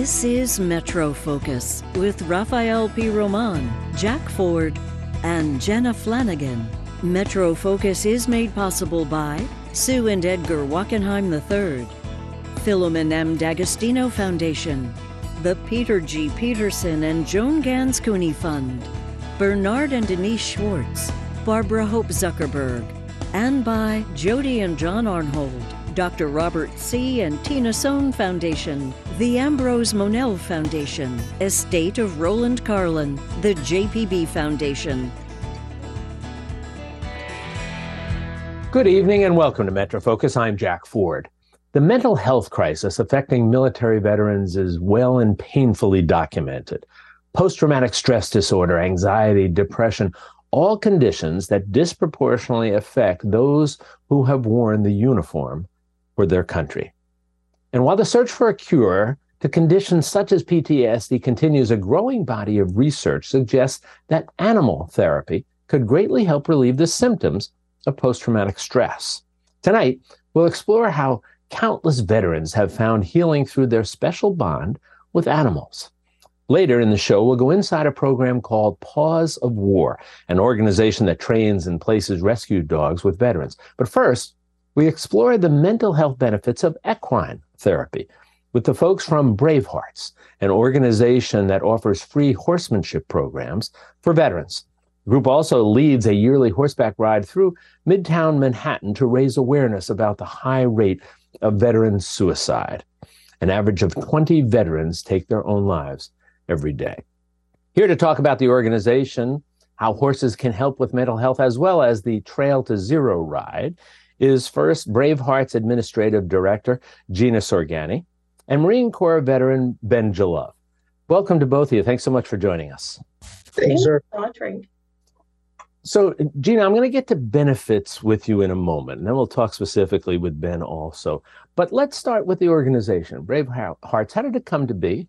This is MetroFocus with Rafael P. Roman, Jack Ford, and Jenna Flanagan. MetroFocus is made possible by Sue and Edgar Wackenheim III, Filomen M. D'Agostino Foundation, the Peter G. Peterson and Joan Gans Cooney Fund, Bernard and Denise Schwartz, Barbara Hope Zuckerberg, and by Jody and John Arnhold. Dr. Robert C. and Tina Sohn Foundation, the Ambrose Monell Foundation, Estate of Roland Karlen, the JPB Foundation. Good evening and welcome to MetroFocus. I'm Jack Ford. The mental health crisis affecting military veterans is well and painfully documented. Post traumatic stress disorder, anxiety, depression, all conditions that disproportionately affect those who have worn the uniform for their country. And while the search for a cure to conditions such as PTSD continues, a growing body of research suggests that animal therapy could greatly help relieve the symptoms of post traumatic stress. Tonight, we'll explore how countless veterans have found healing through their special bond with animals. Later in the show, we'll go inside a program called Paws of War, an organization that trains and places rescue dogs with veterans. But first, we explore the mental health benefits of equine therapy with the folks from Bravehearts, an organization that offers free horsemanship programs for veterans. The group also leads a yearly horseback ride through Midtown Manhattan to raise awareness about the high rate of veteran suicide. An average of 20 veterans take their own lives every day. Here to talk about the organization, how horses can help with mental health, as well as the Trail to Zero ride, is first Bravehearts Administrative Director Jeanna Sorgani and Marine Corps veteran Ben Jalove. Welcome to both of you. Thanks so much for joining us. Thanks, sir. So, Jeanna, I'm going to get to benefits with you in a moment, and then we'll talk specifically with Ben also. But let's start with the organization, Bravehearts. How did it come to be?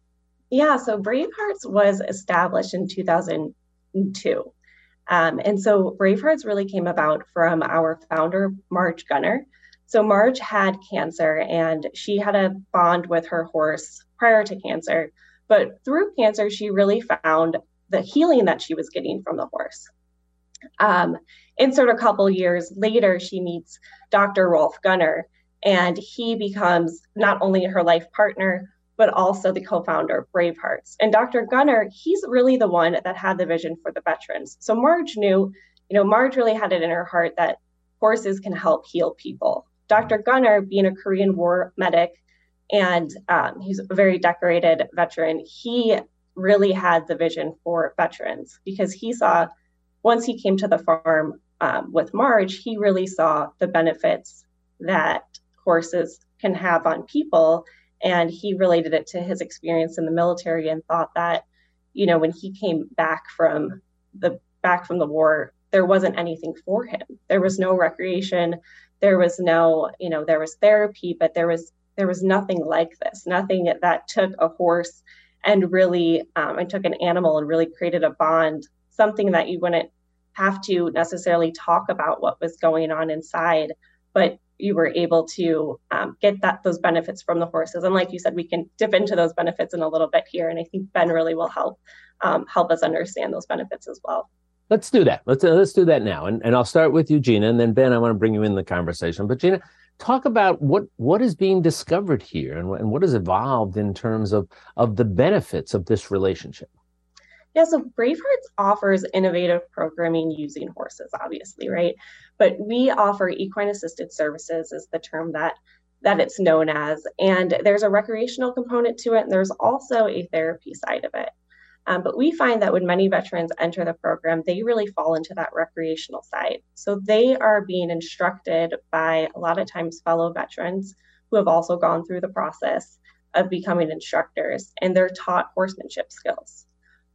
Yeah, so Bravehearts was established in 2002. Um, and so Bravehearts really came about from our founder, Marge Gunnar. So Marge had cancer and she had a bond with her horse prior to cancer. But through cancer, she really found the healing that she was getting from the horse. Um, insert a couple years later, she meets Dr. Rolf Gunnar, and he becomes not only her life partner, but also the co-founder of Bravehearts. And Dr. Gunnar, he's really the one that had the vision for the veterans. So Marge knew, you know, Marge really had it in her heart that horses can help heal people. Dr. Gunnar, being a Korean War medic, and um, he's a very decorated veteran, he really had the vision for veterans because he saw, once he came to the farm um, with Marge, he really saw the benefits that horses can have on people and he related it to his experience in the military and thought that you know when he came back from the back from the war there wasn't anything for him. There was no recreation. There was no you know there was therapy but there was there was nothing like this nothing that took a horse and really um, and took an animal and really created a bond something that you wouldn't have to necessarily talk about what was going on inside. But you were able to um, get that those benefits from the horses. And like you said, we can dip into those benefits in a little bit here, and I think Ben really will help um, help us understand those benefits as well. Let's do that. Let's uh, let's do that now, and and I'll start with you, Jeanna, and then Ben. I want to bring you in the conversation. But Jeanna, talk about what what is being discovered here, and, and what has evolved in terms of of the benefits of this relationship. Yeah, so Bravehearts offers innovative programming using horses, obviously, right? But we offer equine assisted services is the term that that it's known as. And there's a recreational component to it, and there's also a therapy side of it. Um, but we find that when many veterans enter the program, they really fall into that recreational side. So they are being instructed by a lot of times fellow veterans who have also gone through the process of becoming instructors, and they're taught horsemanship skills.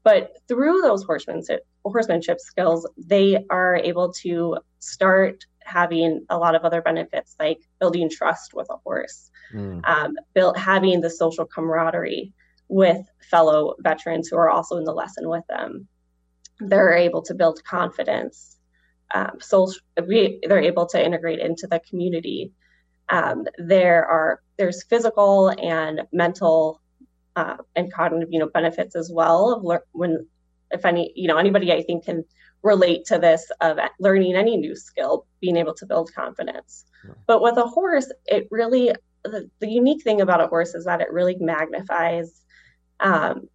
But through those horsemanship, horsemanship skills, they are able to start having a lot of other benefits like building trust with a horse, mm. um, build, having the social camaraderie with fellow veterans who are also in the lesson with them. They're able to build confidence. Um, social, they're able to integrate into the community. Um, there are there's physical and mental uh, and cognitive, you know, benefits as well of le- when, if any, you know, anybody I think can relate to this of learning any new skill, being able to build confidence. Yeah. But with a horse, it really, the, the, unique thing about a horse is that it really magnifies, um,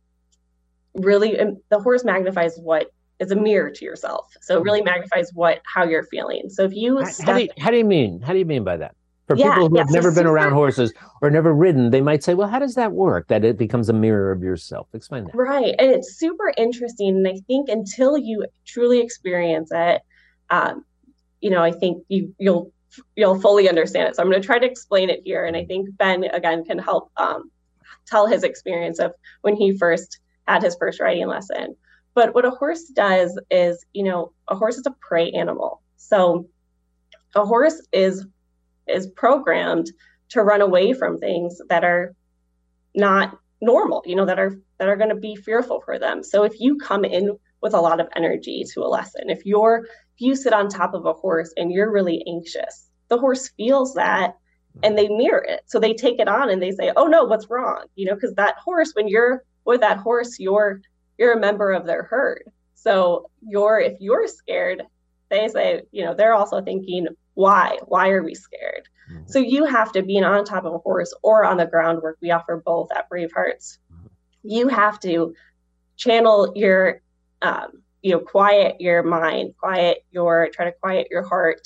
really, the horse magnifies what is a mirror to yourself. So it really magnifies what, how you're feeling. So if you, how, how do you, how do you mean? How do you mean by that? For yeah, people who have never been around horses or never ridden, they might say, well, how does that work? That it becomes a mirror of yourself. Explain that. Right. And it's super interesting. And I think until you truly experience it, um, you know, I think you, you'll you'll fully understand it. So I'm going to try to explain it here. And I think Ben again can help um, tell his experience of when he first had his first riding lesson. But what a horse does is, you know, a horse is a prey animal. So a horse is is programmed to run away from things that are not normal you know that are that are going to be fearful for them. So if you come in with a lot of energy to a lesson if you're if you sit on top of a horse and you're really anxious the horse feels that and they mirror it. So they take it on and they say oh no what's wrong? You know because that horse when you're with that horse you're you're a member of their herd. So you're if you're scared they say you know they're also thinking why why are we scared mm-hmm. so you have to be on top of a horse or on the groundwork we offer both at brave hearts mm-hmm. you have to channel your um, you know quiet your mind quiet your try to quiet your heart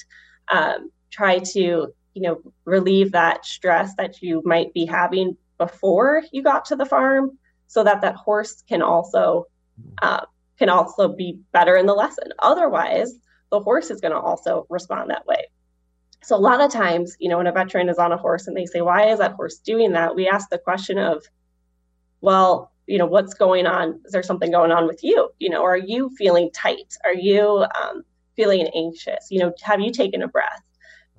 um, try to you know relieve that stress that you might be having before you got to the farm so that that horse can also mm-hmm. uh, can also be better in the lesson otherwise the horse is going to also respond that way so a lot of times, you know, when a veteran is on a horse and they say, why is that horse doing that? We ask the question of, well, you know, what's going on? Is there something going on with you? You know, are you feeling tight? Are you um, feeling anxious? You know, have you taken a breath?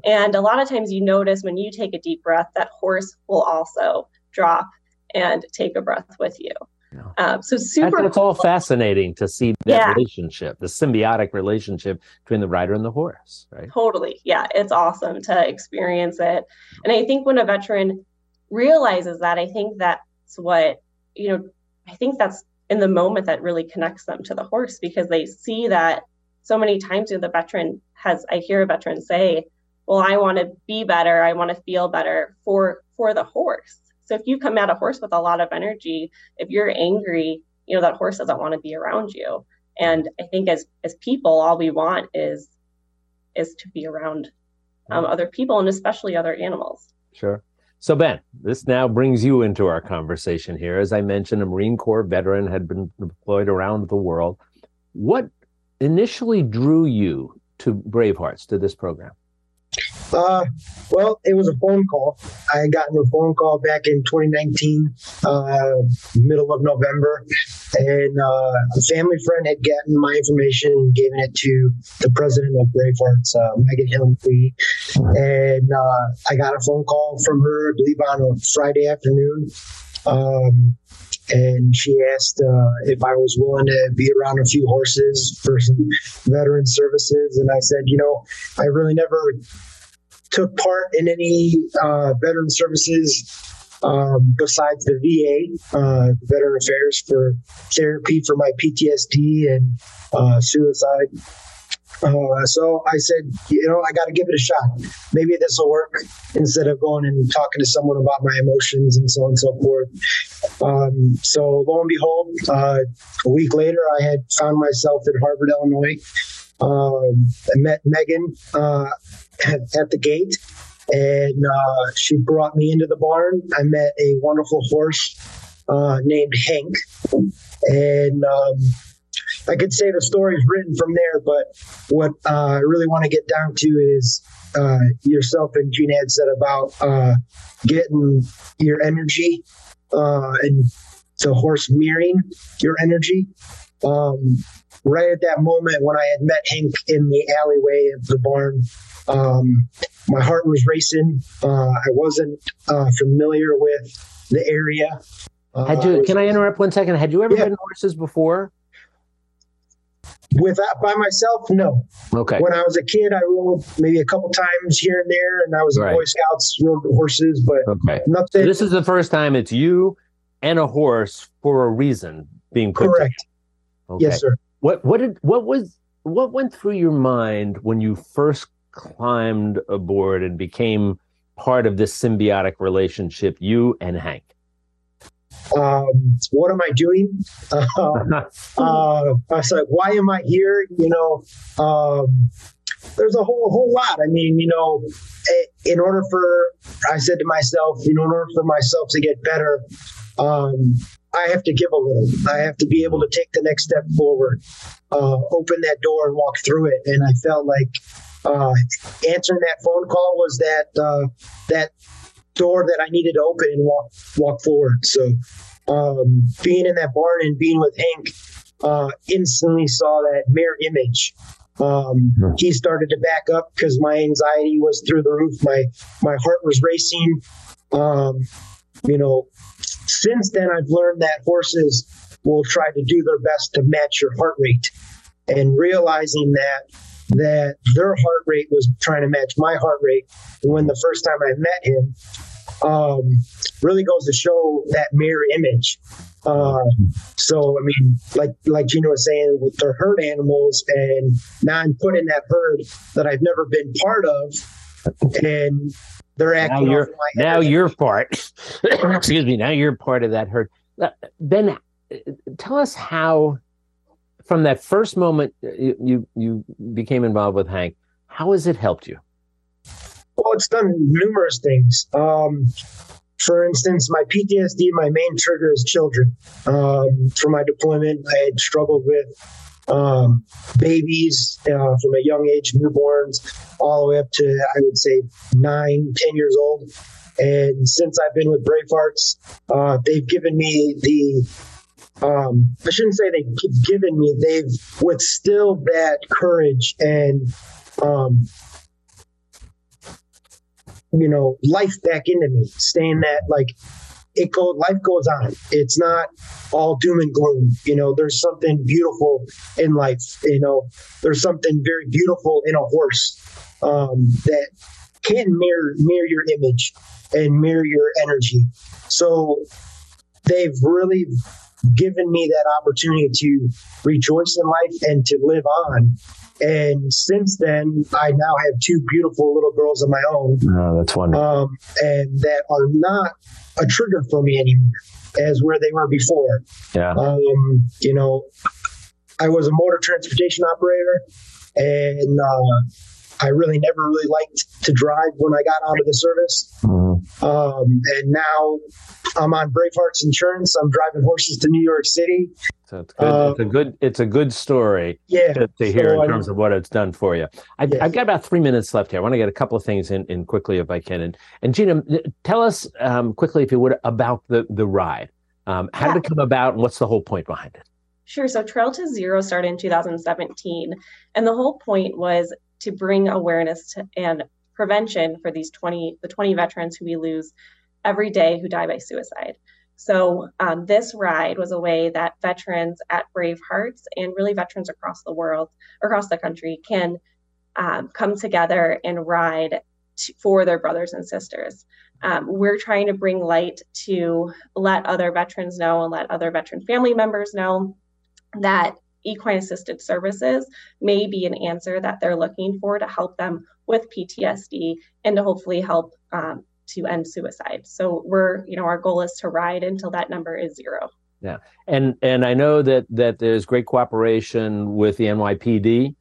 And a lot of times you notice when you take a deep breath, that horse will also drop and take a breath with you. Um, so super. It's all fascinating to see that yeah. relationship, the symbiotic relationship between the rider and the horse, right? Totally. Yeah, it's awesome to experience it. And I think when a veteran realizes that, I think that's what you know. I think that's in the moment that really connects them to the horse because they see that so many times do the veteran has. I hear a veteran say, "Well, I want to be better. I want to feel better for for the horse." So if you come at a horse with a lot of energy, if you're angry, you know, that horse doesn't want to be around you. And I think as as people, all we want is is to be around um, other people and especially other animals. Sure. So Ben, this now brings you into our conversation here. As I mentioned, a Marine Corps veteran had been deployed around the world. What initially drew you to Bravehearts to this program? Uh, well, it was a phone call. I had gotten a phone call back in 2019, uh, middle of November, and uh, a family friend had gotten my information and given it to the president of Bravehearts, uh, Megan Hillman And I got a phone call from her, I believe, on a Friday afternoon. Um, and she asked uh, if I was willing to be around a few horses for some veteran services. And I said, you know, I really never took part in any uh, veteran services um, besides the VA, uh, Veteran Affairs, for therapy for my PTSD and uh, suicide. Uh, so I said, you know, I got to give it a shot. Maybe this will work instead of going and talking to someone about my emotions and so on and so forth. Um, so lo and behold, uh, a week later, I had found myself at Harvard, Illinois. Um, I met Megan uh, at, at, the gate, and uh, she brought me into the barn. I met a wonderful horse uh, named Hank, and um, I could say the story is written from there. But what uh, I really want to get down to is uh, yourself and Gene had said about uh, getting your energy and the horse mirroring your energy. Um, right at that moment when I had met Hank in the alleyway of the barn, um, my heart was racing. Uh, I wasn't uh, familiar with the area. Uh, had you? can I interrupt one second? Had you ever yeah. ridden horses before? With by myself, no. Okay. When I was a kid, I rode maybe a couple times here and there, and I was right. in Boy Scouts, rode horses, but okay. nothing. So this is the first time it's you and a horse for a reason being put Correct. Okay. Yes, sir. What what did what was what went through your mind when you first climbed aboard and became part of this symbiotic relationship, you and Hank? Um, what am I doing? Uh, uh, I said, why am I here? You know, um, there's a whole whole lot. I mean, you know, in order for I said to myself, you know, in order for myself to get better, um, I have to give a little. I have to be able to take the next step forward, uh, open that door and walk through it. And I felt like uh, answering that phone call was that uh, that door that I needed to open and walk walk forward. So um, being in that barn and being with Hank, uh, instantly saw that mirror image. Um, he started to back up because my anxiety was through the roof. My my heart was racing. Um, you know, since then I've learned that horses will try to do their best to match your heart rate, and realizing that that their heart rate was trying to match my heart rate. When the first time I met him, um, really goes to show that mirror image. Uh, so I mean, like like Jeanna was saying, with their herd animals, and now I'm put in that herd that I've never been part of, and they're acting. Now you're now you're part. excuse me. Now you're part of that herd. Uh, ben, tell us how, from that first moment you you, you became involved with Hank, how has it helped you? Well, it's done numerous things. Um, for instance, my PTSD, my main trigger is children. Um, for my deployment, I had struggled with um, babies uh, from a young age, newborns, all the way up to, I would say, nine, ten years old. And since I've been with Bravehearts, uh, they've given me the um, I shouldn't say they've given me, they've withstood that courage and um, you know, life back into me, staying that like it go life goes on. It's not all doom and gloom. You know, there's something beautiful in life. You know, there's something very beautiful in a horse um, that can mirror mirror your image and mirror your energy. So they've really given me that opportunity to rejoice in life and to live on and since then, I now have two beautiful little girls of my own. Oh, that's wonderful. Um, and that are not a trigger for me anymore as where they were before. Yeah. Um, you know, I was a motor transportation operator and uh, I really never really liked to drive when I got out of the service. Mm-hmm. Um, and now I'm on Bravehearts Insurance. I'm driving horses to New York City. So it's good. Um, it's a good. It's a good story. Yeah, to, to hear so in terms of what it's done for you. I've, yes. I've, got about three minutes left here. I want to get a couple of things in, in quickly if I can. And, and Jeanna, tell us um, quickly, if you would, about the the ride. Um, how yeah. did it come about, and what's the whole point behind it? Sure. So Trail to Zero started in 2017, and the whole point was to bring awareness to, and prevention for these 20 the 20 veterans who we lose every day who die by suicide. So, um, this ride was a way that veterans at Brave Hearts and really veterans across the world, across the country, can um, come together and ride for their brothers and sisters. Um, we're trying to bring light to let other veterans know and let other veteran family members know that equine assisted services may be an answer that they're looking for to help them with PTSD and to hopefully help um, to end suicide. So we're, you know, our goal is to ride until that number is zero. Yeah, and and I know that that there's great cooperation with the NYPD.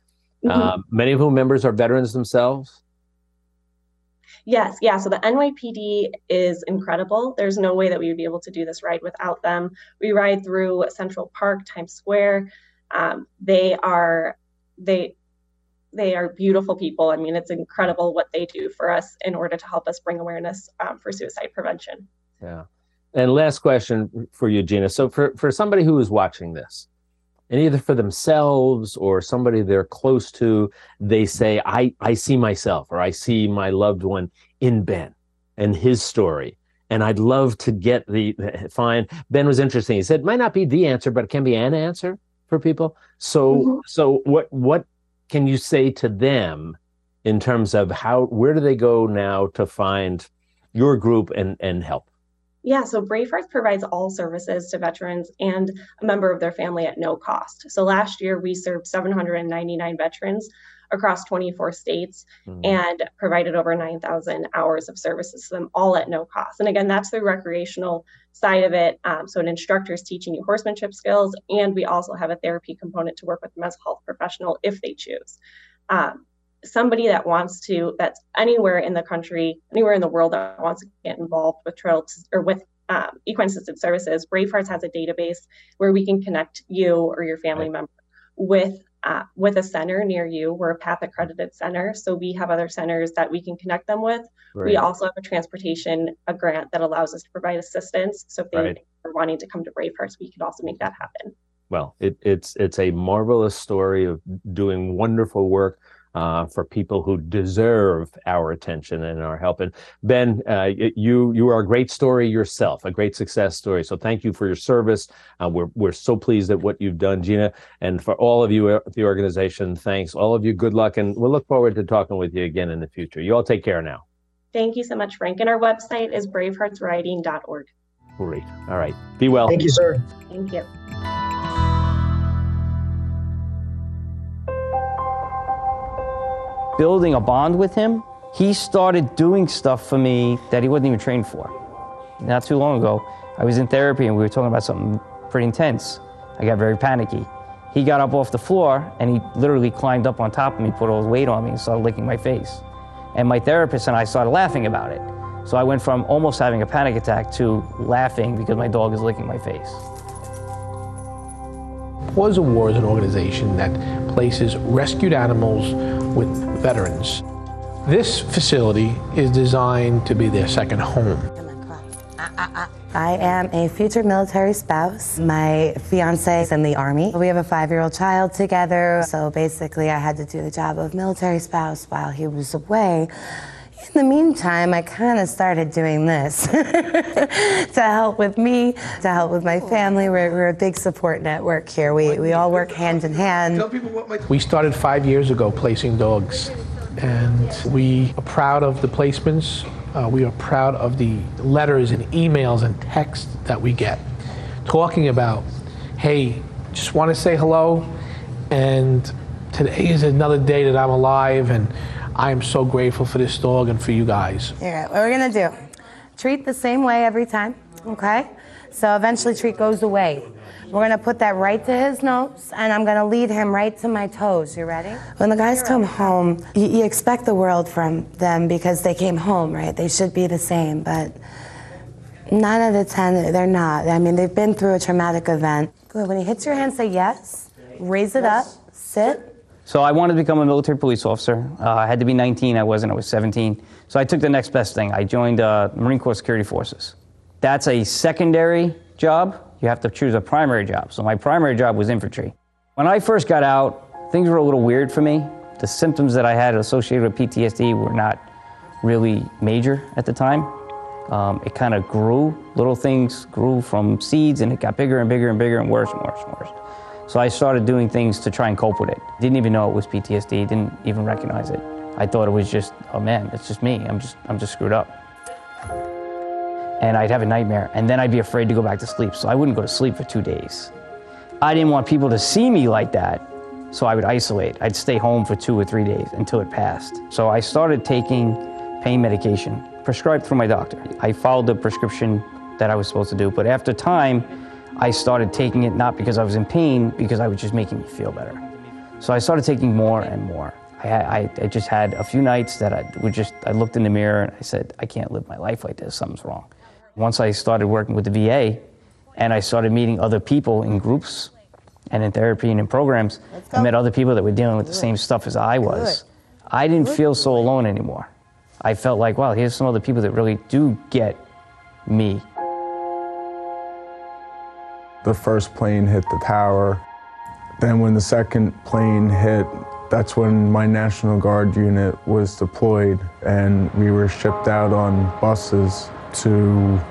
Mm-hmm. Uh, many of whom members are veterans themselves. Yes, yeah. So the NYPD is incredible. There's no way that we would be able to do this ride without them. We ride through Central Park, Times Square. Um, they are they they are beautiful people. I mean, it's incredible what they do for us in order to help us bring awareness um, for suicide prevention. Yeah. And last question for you, Jeanna. So, for, for somebody who is watching this, and either for themselves or somebody they're close to, they say, I, I see myself or I see my loved one in Ben and his story. And I'd love to get the find Ben was interesting. He said might not be the answer, but it can be an answer for people. So mm-hmm. so what what can you say to them in terms of how where do they go now to find your group and and help? Yeah, so Bravehearts provides all services to veterans and a member of their family at no cost. So last year we served 799 veterans across 24 states mm-hmm. and provided over 9,000 hours of services to them, all at no cost. And again, that's the recreational side of it. Um, so, an instructor is teaching you horsemanship skills, and we also have a therapy component to work with a mental health professional if they choose. Um, somebody that wants to, that's anywhere in the country, anywhere in the world that wants to get involved with trail or with um, equine assisted services, Bravehearts has a database where we can connect you or your family right. member with uh, with a center near you. We're a PATH accredited center, so we have other centers that we can connect them with. Right. We also have a transportation a grant that allows us to provide assistance. So if they right. are wanting to come to Bravehearts, we could also make that happen. Well, it, it's it's a marvelous story of doing wonderful work uh, for people who deserve our attention and our help. And Ben, uh, you you are a great story yourself, a great success story. So thank you for your service. Uh, we're we're so pleased at what you've done, Jeanna, and for all of you at the organization. Thanks, all of you. Good luck, and we'll look forward to talking with you again in the future. You all take care now. Thank you so much, Frank. And our website is braveheartsriding.org. Great. All right. Be well. Thank you, sir. Thank you. Building a bond with him, he started doing stuff for me that he wasn't even trained for. Not too long ago, I was in therapy and we were talking about something pretty intense. I got very panicky. He got up off the floor and he literally climbed up on top of me, put all his weight on me, and started licking my face. And my therapist and I started laughing about it. So I went from almost having a panic attack to laughing because my dog is licking my face. Paws of War is an organization that places rescued animals with veterans. This facility is designed to be their second home. I am a future military spouse. My fiance is in the Army. We have a five year old child together, so basically, I had to do the job of military spouse while he was away. In the meantime, I kind of started doing this to help with me, to help with my family. We're, we're, a big support network here. We, we all work hand in hand. We started five years ago placing dogs, and we are proud of the placements. Uh, we are proud of the letters and emails and texts that we get talking about, hey, just want to say hello, and today is another day that I'm alive, and I am so grateful for this dog and for you guys. All right, what we're gonna do, treat the same way every time, okay? So eventually treat goes away. We're gonna put that right to his nose, and I'm gonna lead him right to my toes. You ready? When the guys come home, you, you expect the world from them because they came home, right? They should be the same, but nine out of ten, they're not. I mean, they've been through a traumatic event. Good. When he hits your hand, say yes. Raise it up. Sit. So I wanted to become a military police officer. Uh, I had to be 19. I wasn't. I was 17. So I took the next best thing. I joined uh, Marine Corps Security Forces. That's a secondary job. You have to choose a primary job. So my primary job was infantry. When I first got out, things were a little weird for me. The symptoms that I had associated with PTSD were not really major at the time. Um, it kind of grew. Little things grew from seeds, and it got bigger and bigger and bigger and worse and worse and worse. So I started doing things to try and cope with it. Didn't even know it was PTSD, didn't even recognize it. I thought it was just, oh man, it's just me. I'm just, I'm just screwed up. And I'd have a nightmare, and then I'd be afraid to go back to sleep. So I wouldn't go to sleep for two days. I didn't want people to see me like that, so I would isolate. I'd stay home for two or three days until it passed. So I started taking pain medication prescribed through my doctor. I followed the prescription that I was supposed to do, but after time, I started taking it not because I was in pain, because I was just making me feel better. So I started taking more and more. I, I, I just had a few nights that I would just, I looked in the mirror and I said, I can't live my life like this, something's wrong. Once I started working with the VA and I started meeting other people in groups and in therapy and in programs, I met other people that were dealing with the same stuff as I was. I didn't feel so alone anymore. I felt like, wow, here's some other people that really do get me the first plane hit the tower. Then when the second plane hit, that's when my National Guard unit was deployed and we were shipped out on buses to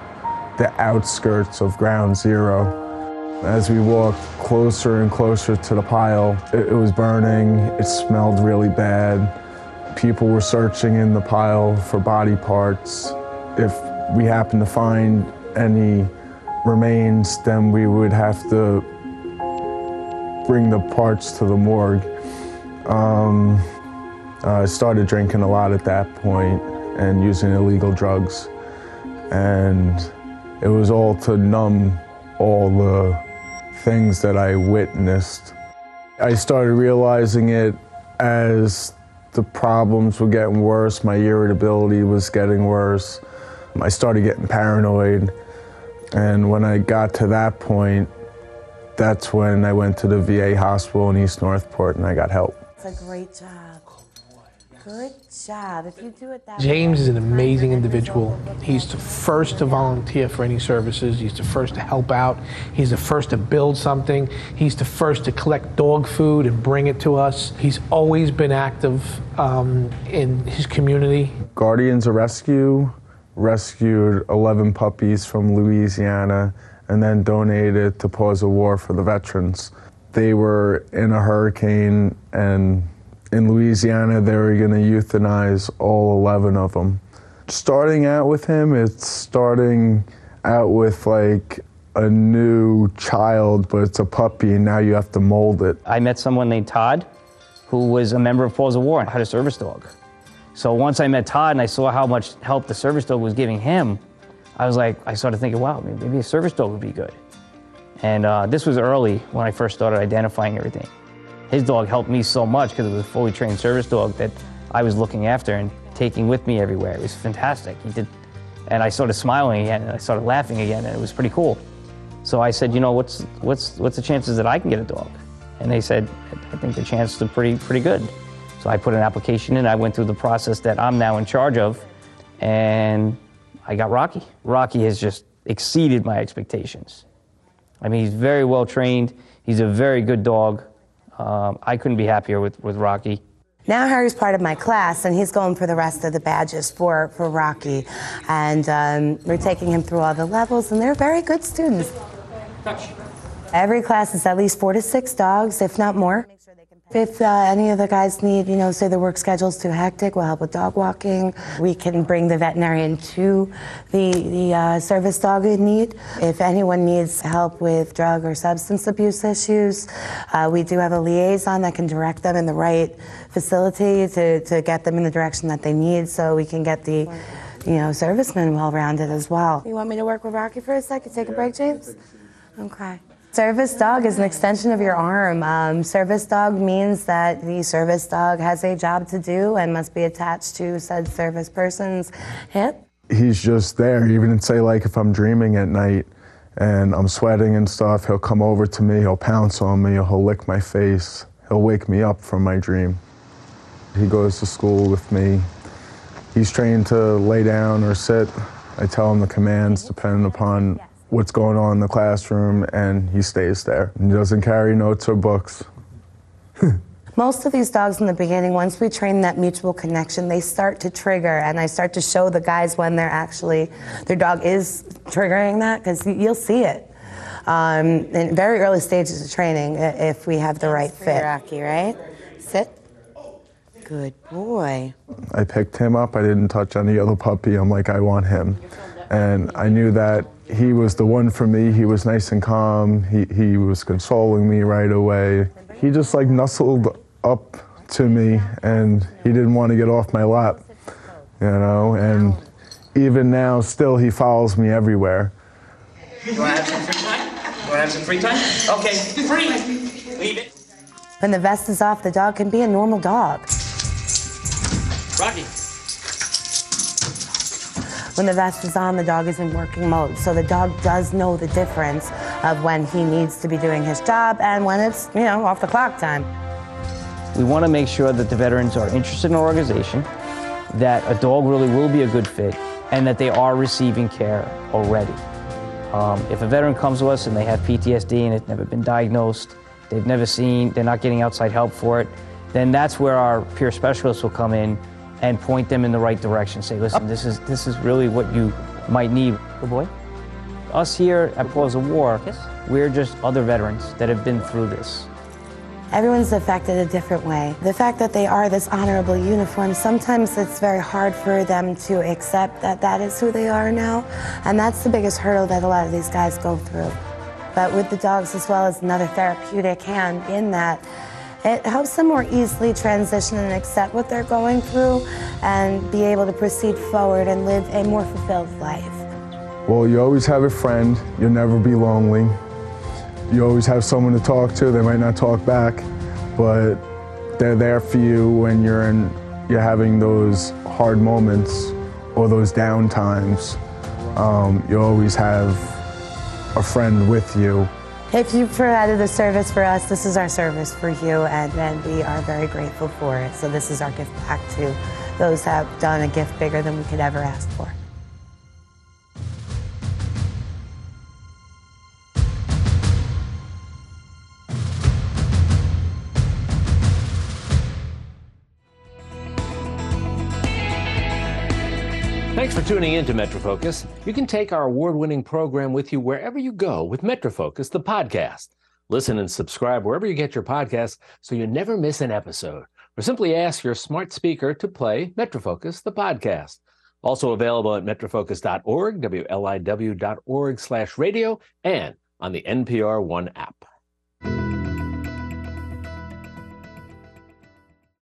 the outskirts of ground zero. As we walked closer and closer to the pile, it, it was burning, it smelled really bad. People were searching in the pile for body parts. If we happened to find any remains, then we would have to bring the parts to the morgue. Um, I started drinking a lot at that point and using illegal drugs. And it was all to numb all the things that I witnessed. I started realizing it as the problems were getting worse, my irritability was getting worse. I started getting paranoid. And when I got to that point, that's when I went to the VA hospital in East Northport and I got help. It's a great job. Good job. If you do it that James way, is an amazing individual. He's the first to volunteer for any services. He's the first to help out. He's the first to build something. He's the first to collect dog food and bring it to us. He's always been active um, in his community. Guardians of Rescue rescued 11 puppies from Louisiana and then donated to Paws a War for the veterans. They were in a hurricane, and in Louisiana, they were going to euthanize all 11 of them. Starting out with him, it's starting out with like a new child, but it's a puppy, and now you have to mold it. I met someone named Todd, who was a member of Paws of War and had a service dog. So once I met Todd and I saw how much help the service dog was giving him, I was like, I started thinking, wow, maybe a service dog would be good. And uh, this was early when I first started identifying everything. His dog helped me so much because it was a fully trained service dog that I was looking after and taking with me everywhere. It was fantastic. He did, and I started smiling again and I started laughing again, and it was pretty cool. So I said, you know, what's what's what's the chances that I can get a dog? And they said, I think the chances are pretty pretty good. So I put an application in. I went through the process that I'm now in charge of, and I got Rocky. Rocky has just exceeded my expectations. I mean, he's very well trained. He's a very good dog. Um, I couldn't be happier with, with Rocky. Now Harry's part of my class, and he's going for the rest of the badges for, for Rocky. And um, we're taking him through all the levels, and they're very good students. Every class is at least four to six dogs, if not more. If uh, any of the guys need, you know, say the work schedule's too hectic, we'll help with dog walking. We can bring the veterinarian to the, the uh, service dog in need. If anyone needs help with drug or substance abuse issues, uh, we do have a liaison that can direct them in the right facility to, to get them in the direction that they need so we can get the, you know, servicemen well rounded as well. You want me to work with Rocky for a second? Take a break, James? Okay. Service dog is an extension of your arm. Um, service dog means that the service dog has a job to do and must be attached to said service person's hip. he's just there. Even say like if I'm dreaming at night and I'm sweating and stuff, he'll come over to me, he'll pounce on me, he'll lick my face, he'll wake me up from my dream. He goes to school with me. He's trained to lay down or sit. I tell him the commands depending upon what's going on in the classroom, and he stays there. He doesn't carry notes or books. Most of these dogs in the beginning, once we train that mutual connection, they start to trigger, and I start to show the guys when they're actually, their dog is triggering that, because you'll see it. Um, in very early stages of training, if we have the right fit. Rocky, right? Sit. Good boy. I picked him up. I didn't touch any other puppy. I'm like, I want him. And I knew that he was the one for me. He was nice and calm. He, he was consoling me right away. He just like nuzzled up to me and he didn't want to get off my lap, you know? And even now, still, he follows me everywhere. You wanna have some free time? You wanna have some free time? Okay, free. Leave it. When the vest is off, the dog can be a normal dog. Rocky. When the vest is on, the dog is in working mode. So the dog does know the difference of when he needs to be doing his job and when it's, you know, off the clock time. We want to make sure that the veterans are interested in our organization, that a dog really will be a good fit, and that they are receiving care already. Um, if a veteran comes to us and they have PTSD and it's never been diagnosed, they've never seen, they're not getting outside help for it, then that's where our peer specialists will come in and point them in the right direction. Say, listen, this is this is really what you might need. Good boy. Us here at Paws of War, yes. we're just other veterans that have been through this. Everyone's affected a different way. The fact that they are this honorable uniform, sometimes it's very hard for them to accept that that is who they are now. And that's the biggest hurdle that a lot of these guys go through. But with the dogs, as well as another therapeutic hand in that, it helps them more easily transition and accept what they're going through and be able to proceed forward and live a more fulfilled life. Well, you always have a friend. You'll never be lonely. You always have someone to talk to. They might not talk back, but they're there for you when you're in, you're having those hard moments or those down times. Um, you always have a friend with you. If you provided a service for us, this is our service for you, and, and we are very grateful for it. So this is our gift back to those that have done a gift bigger than we could ever ask for tuning in to MetroFocus. You can take our award winning program with you wherever you go with MetroFocus, the podcast. Listen and subscribe wherever you get your podcasts so you never miss an episode. Or simply ask your smart speaker to play MetroFocus, the podcast. Also available at metrofocus.org, WLIW.org slash radio, and on the NPR One app.